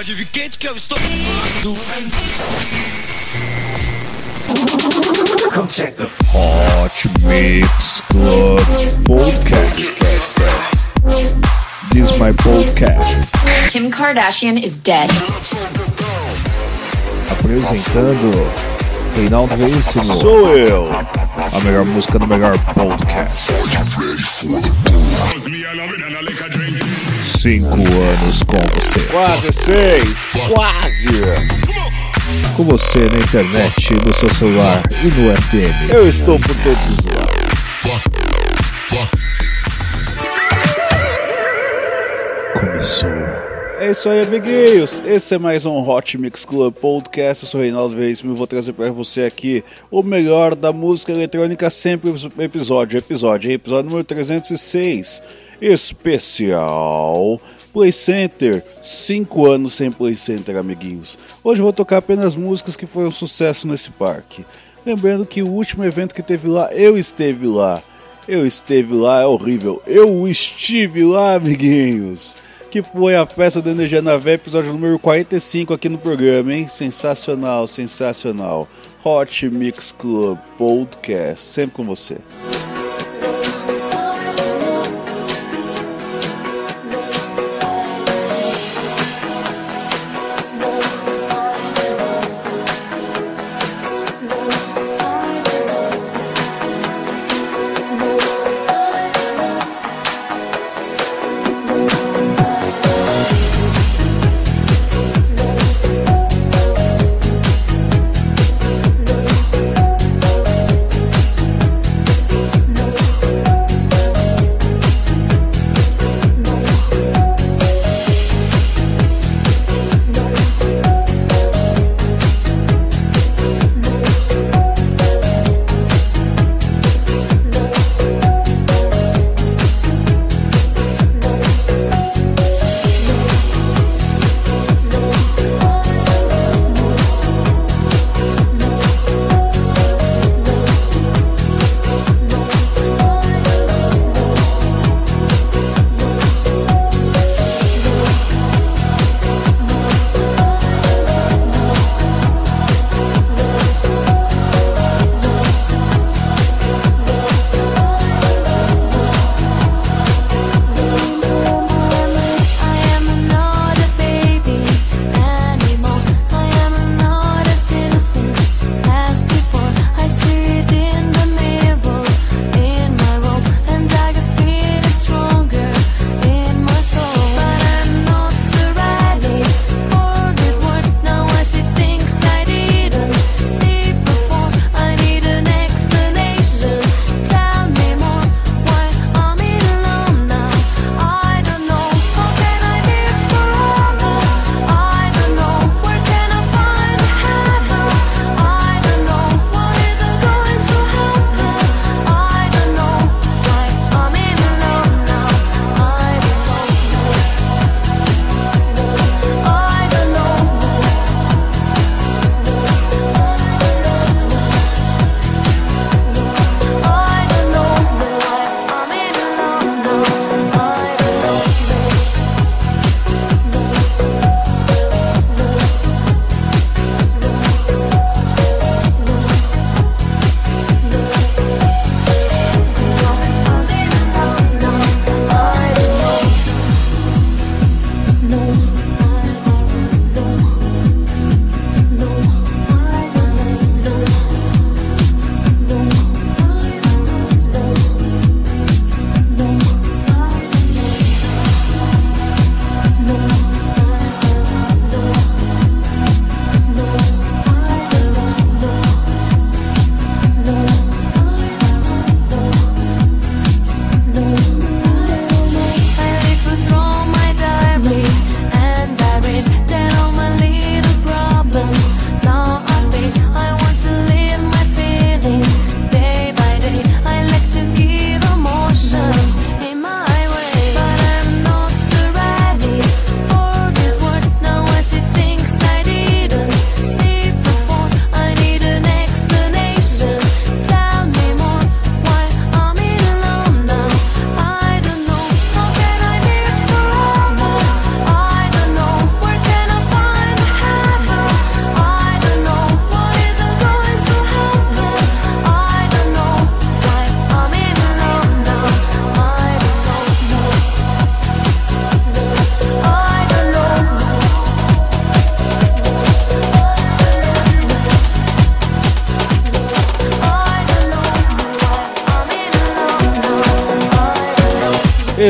Pode vir quente que eu estou. Come check the Hot Mix Club Podcast. This is my podcast. Kim Kardashian is dead. Apresentando Reinaldo Veríssimo. Sou eu. A melhor música do melhor podcast. Cinco anos com você. Quase seis. Quase. Com você na internet, no seu celular e no FM. Eu estou por todos os lados. Começou. É isso aí, amiguinhos. Esse é mais um Hot Mix Club Podcast. Eu sou o Reinaldo Veríssimo e vou trazer para você aqui o melhor da música eletrônica sempre episódio, episódio, episódio número 306. Especial Play Center. 5 anos sem Play Center, amiguinhos. Hoje vou tocar apenas músicas que foram sucesso nesse parque. Lembrando que o último evento que teve lá, eu esteve lá. Eu esteve lá, é horrível. Eu estive lá, amiguinhos que foi a festa da energia na Vé, episódio número 45 aqui no programa, hein? Sensacional, sensacional. Hot Mix Club Podcast, sempre com você.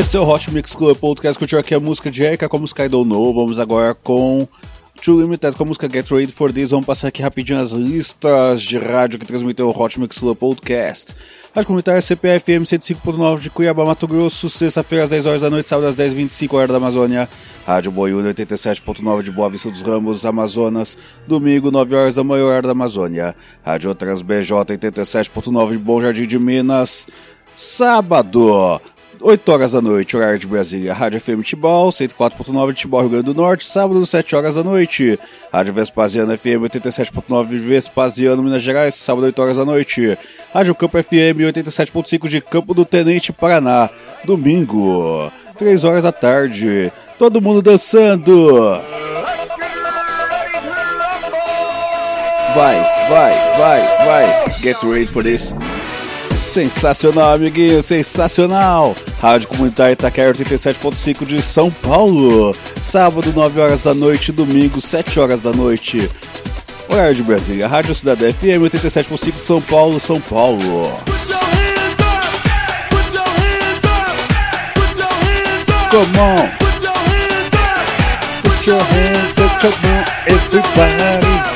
Esse é o Hot Mix Club Podcast. Curtiu aqui a música de Erika com a música I Don't Know. Vamos agora com Too Limited com a música Get Ready for This. Vamos passar aqui rapidinho as listas de rádio que transmitem o Hot Mix Club Podcast. Rádio Comunitária CPFM 105.9 de Cuiabá, Mato Grosso, sexta-feira às 10 horas da noite, sábado às 10h25 horas da Amazônia. Rádio Boiúna 87.9 de Boa Vista dos Ramos, Amazonas, domingo 9 horas da manhã, hora da Amazônia. Rádio Trans BJ 87.9 de Bom Jardim de Minas, sábado 8 horas da noite, horário de Brasília, Rádio FM Tibol, 104.9 de Rio Grande do Norte, sábado, 7 horas da noite, Rádio Vespasiano FM 87.9 de Vespasiano, Minas Gerais, sábado, 8 horas da noite, Rádio Campo FM 87.5 de Campo do Tenente, Paraná, domingo, 3 horas da tarde, todo mundo dançando. Vai, vai, vai, vai, get ready for this. Sensacional, amiguinho, sensacional! Rádio Comunitária Itaquera 87.5 de São Paulo. Sábado, 9 horas da noite, domingo, 7 horas da noite. Horário de Brasília, Rádio Cidade FM 87.5 de São Paulo, São Paulo. Come on! Put your hands up, come on, everybody!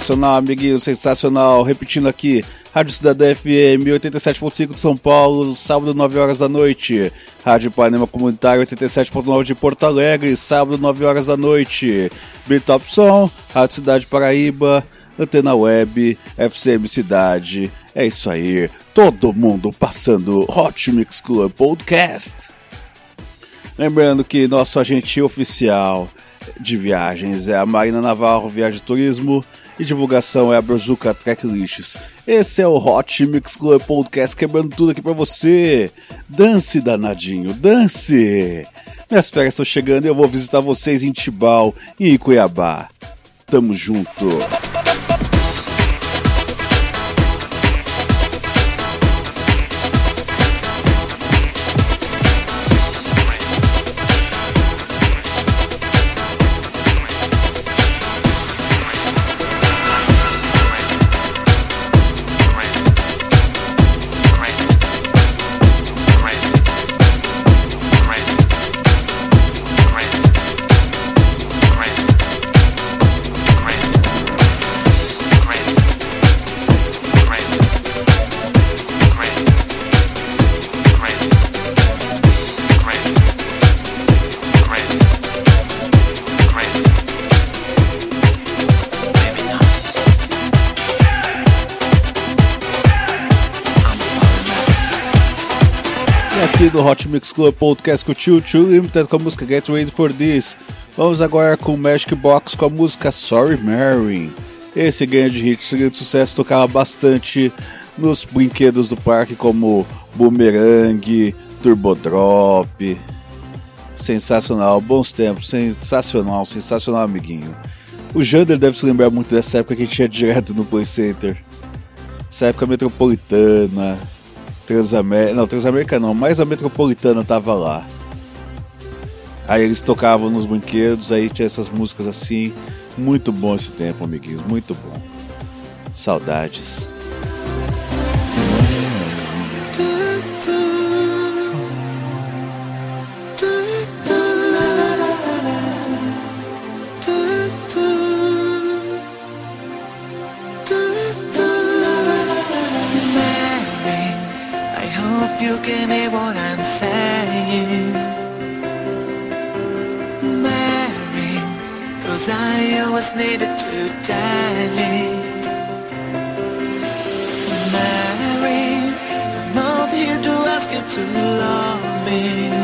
Sensacional, amiguinho, sensacional. Repetindo aqui, Rádio Cidadã FM 87.5 de São Paulo, sábado 9 horas da noite. Rádio Panema Comunitário 87.9 de Porto Alegre, sábado 9 horas da noite. Bitop Som, Rádio Cidade Paraíba, Antena Web, FCM Cidade. É isso aí, todo mundo passando Hot Mix Club Podcast. Lembrando que nosso agente oficial de viagens é a Marina Navarro Viagem Turismo e divulgação é a Brazuca Tracklists. Esse é o Hot Mix Club Podcast quebrando tudo aqui pra você. Dance, danadinho, dance! Minhas férias estão chegando e eu vou visitar vocês em Tibau e em Cuiabá. Tamo junto! Do Hot Mix Club Podcast com o Tio Tio Limited com a música Get Ready for This. Vamos agora com o Magic Box com a música Sorry Mary. Esse grande hit, esse grande sucesso, tocava bastante nos brinquedos do parque como Boomerang, Turbo Drop. Sensacional, bons tempos, sensacional, sensacional, amiguinho. O Jander deve se lembrar muito dessa época que a gente ia direto no Play Center. Essa época metropolitana, Transamérica. Não, Transamérica não, mas a Metropolitana tava lá. Aí eles tocavam nos brinquedos, aí tinha essas músicas assim. Muito bom esse tempo, amiguinhos, muito bom. Saudades. Always needed to dilate. Mary, I'm not here to ask you to love me.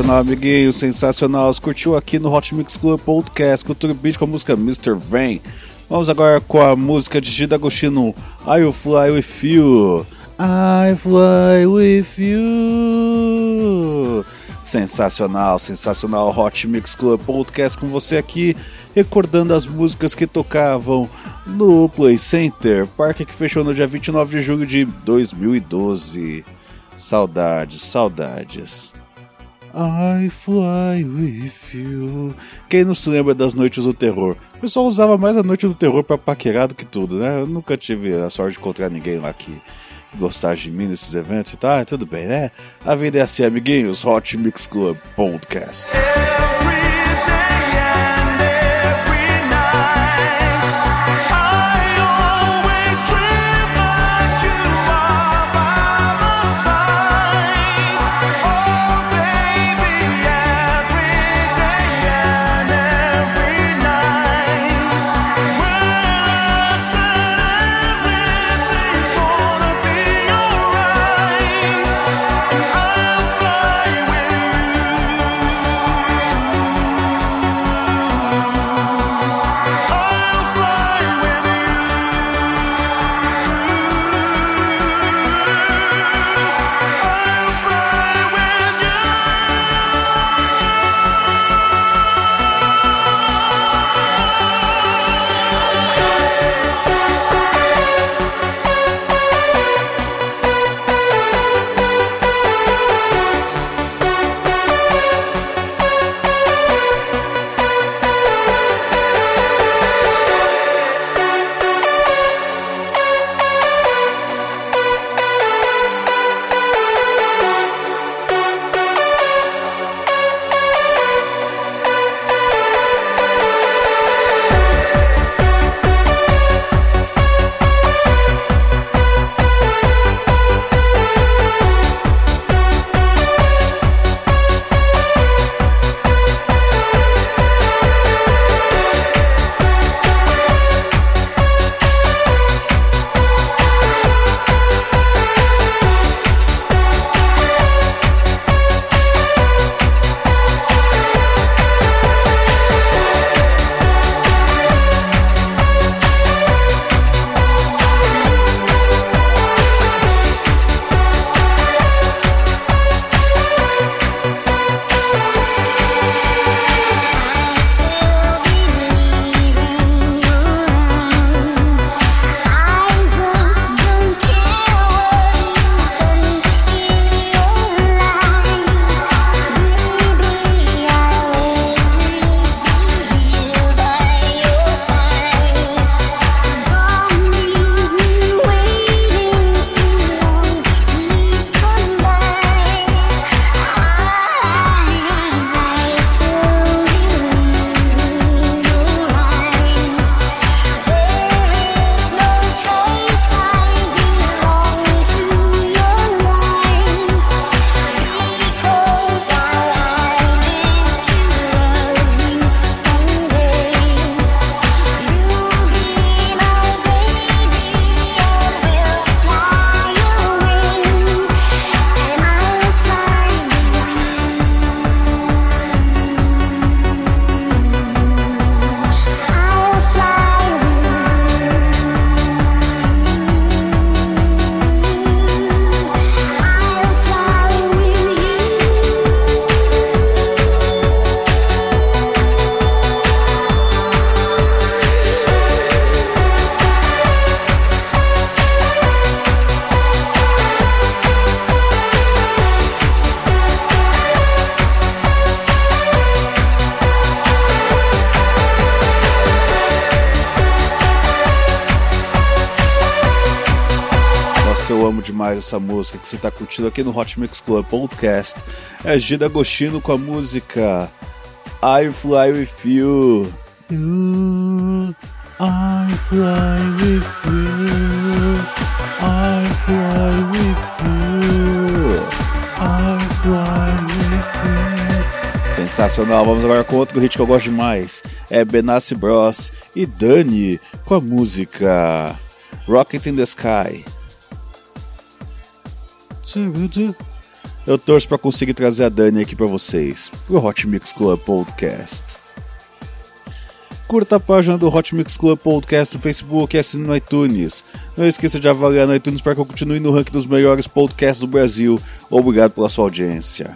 Sensacional, amiguinho, sensacional. Você curtiu aqui no Hot Mix Club Podcast Cultura Beat com a música Mr. Vain. Vamos agora com a música de Gida Agostino, I Will Fly With You. I Fly With You. Sensacional, sensacional. Hot Mix Club Podcast com você aqui, recordando as músicas que tocavam no Play Center, parque que fechou no dia 29 de julho de 2012. Saudades, saudades. I fly with you. Quem não se lembra das noites do terror? O pessoal usava mais a noite do terror pra paquerar do que tudo, né? Eu nunca tive a sorte de encontrar ninguém lá que gostasse de mim nesses eventos e tal. Ah, tudo bem, né? A vida é assim, amiguinhos. Hot Mix Club Podcast. Essa música que você está curtindo aqui no Hot Mix Club Podcast é Gida Agostino com a música I Fly With You. you I fly with you. I fly with you. I fly with you. Sensacional, vamos agora com outro hit que eu gosto demais. É Benassi Bros e Dani com a música Rocket in the Sky. Eu torço para conseguir trazer a Dani aqui para vocês, pro Hot Mix Club Podcast. Curta a página do Hot Mix Club Podcast no Facebook e assine no iTunes. Não esqueça de avaliar no iTunes para que eu continue no ranking dos melhores podcasts do Brasil. Obrigado pela sua audiência.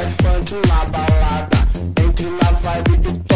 E funk na balada. Entre na vibe do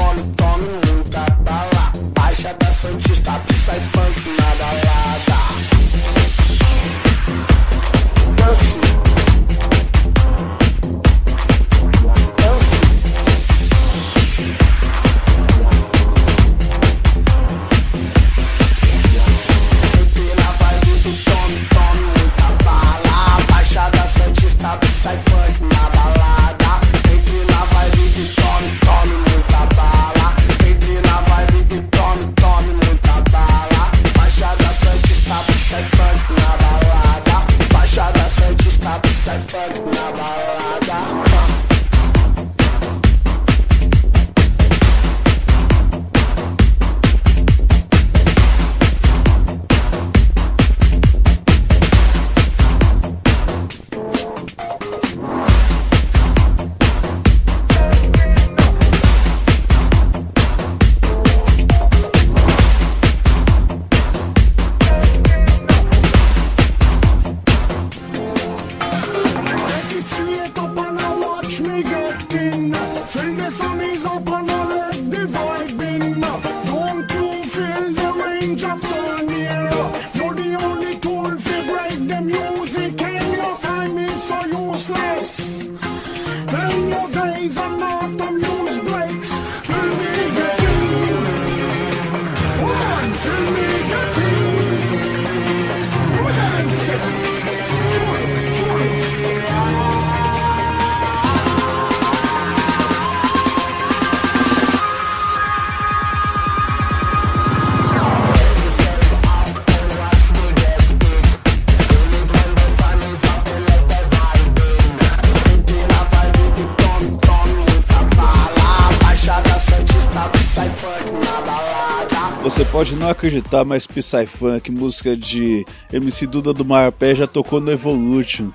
acreditar, mas Psy Funk, música de MC Duda do Marapé, já tocou no Evolution.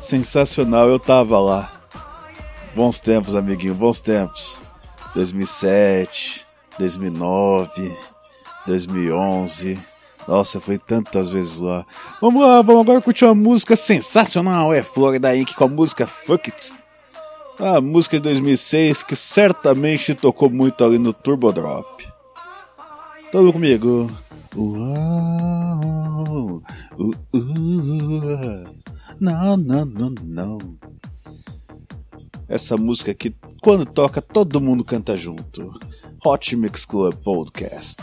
Sensacional, eu tava lá. Bons tempos, amiguinho, bons tempos. 2007, 2009, 2011. Nossa, foi tantas vezes lá. Vamos lá, vamos agora curtir uma música sensacional. É Florida Inc. com a música Fuck It. A música de 2006 que certamente tocou muito ali no Turbo Drop. Todo comigo. Uau, não, não, não, não. Essa música aqui, quando toca, todo mundo canta junto. Hot Mix Club Podcast.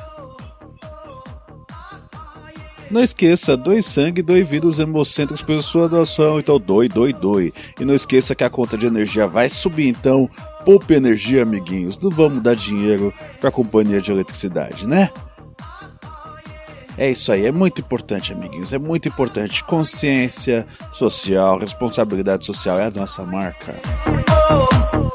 Não esqueça, doe sangue, doe vida os hemocentros por sua doação. Então doe, doe, doe. E não esqueça que a conta de energia vai subir, então poupe energia, amiguinhos. Não vamos dar dinheiro para a companhia de eletricidade, né? É isso aí, é muito importante, amiguinhos. É muito importante. Consciência social, responsabilidade social é a nossa marca. See,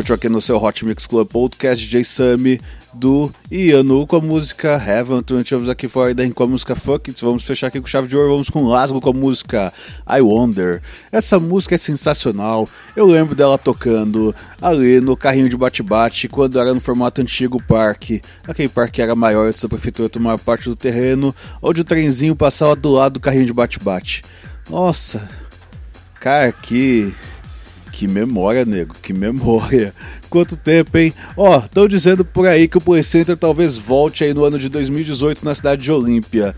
curtiu aqui no seu Hot Mix Club Podcast DJ Sammy do Ianu com a música Heaven. Então, tivemos aqui fora com a música Fuck It. Vamos fechar aqui com chave de ouro. Vamos com Lasgo com a música I Wonder. Essa música é sensacional. Eu lembro dela tocando ali no carrinho de bate-bate quando era no formato antigo parque. Aquele parque que era maior antes da prefeitura tomar parte do terreno, onde o trenzinho passava do lado do carrinho de bate-bate. Nossa, cara, que. Que memória, nego, que memória. Quanto tempo, hein? Ó, estão dizendo por aí que o Play Center talvez volte aí no ano de 2018 na cidade de Olímpia.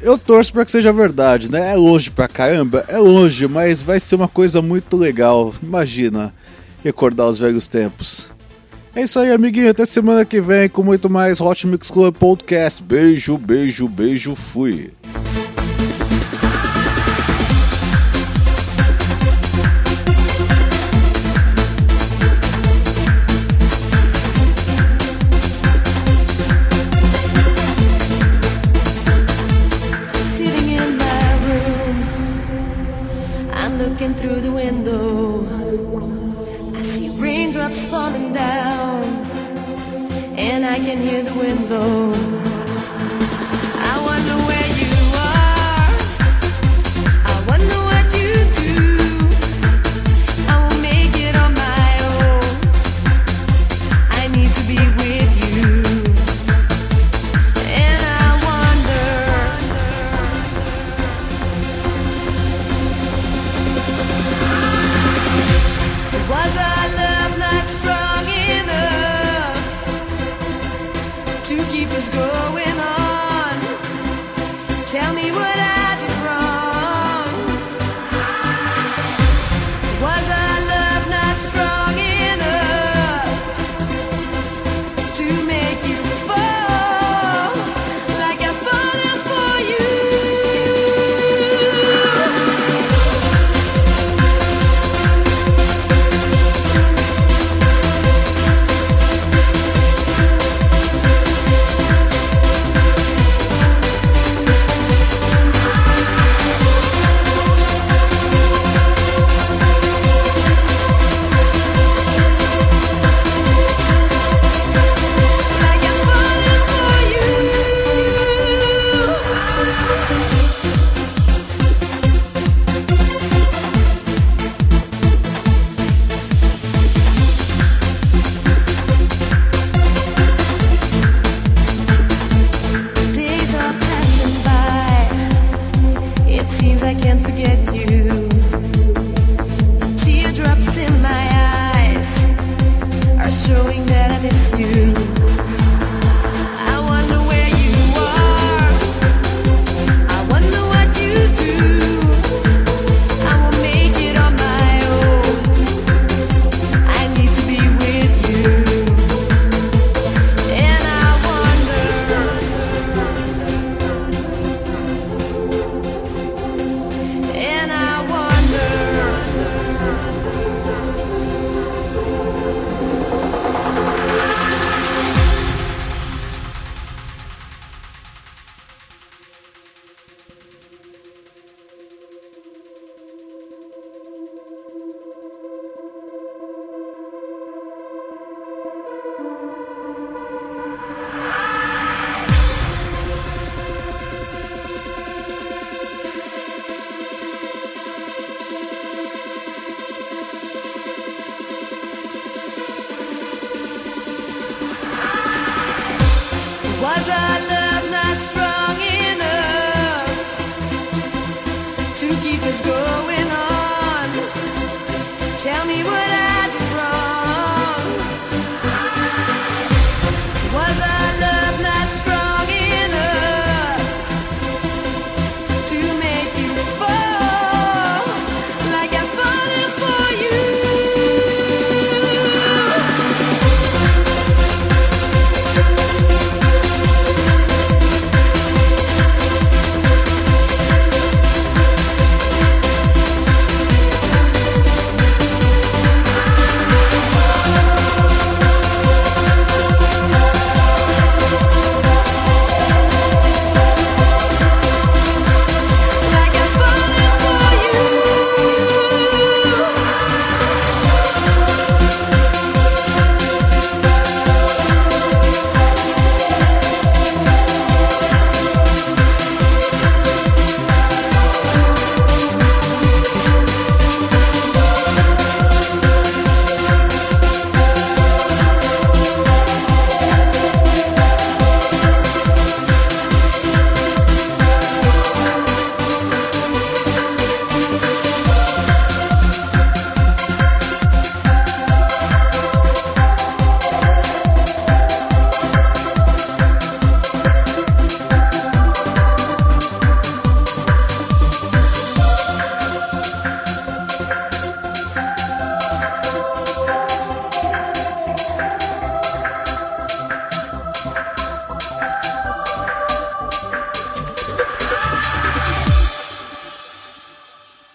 Eu torço para que seja verdade, né? É longe pra caramba, é longe, mas vai ser uma coisa muito legal. Imagina, recordar os velhos tempos. É isso aí, amiguinho. Até semana que vem com muito mais Hot Mix Club Podcast. Beijo, beijo, beijo. Fui.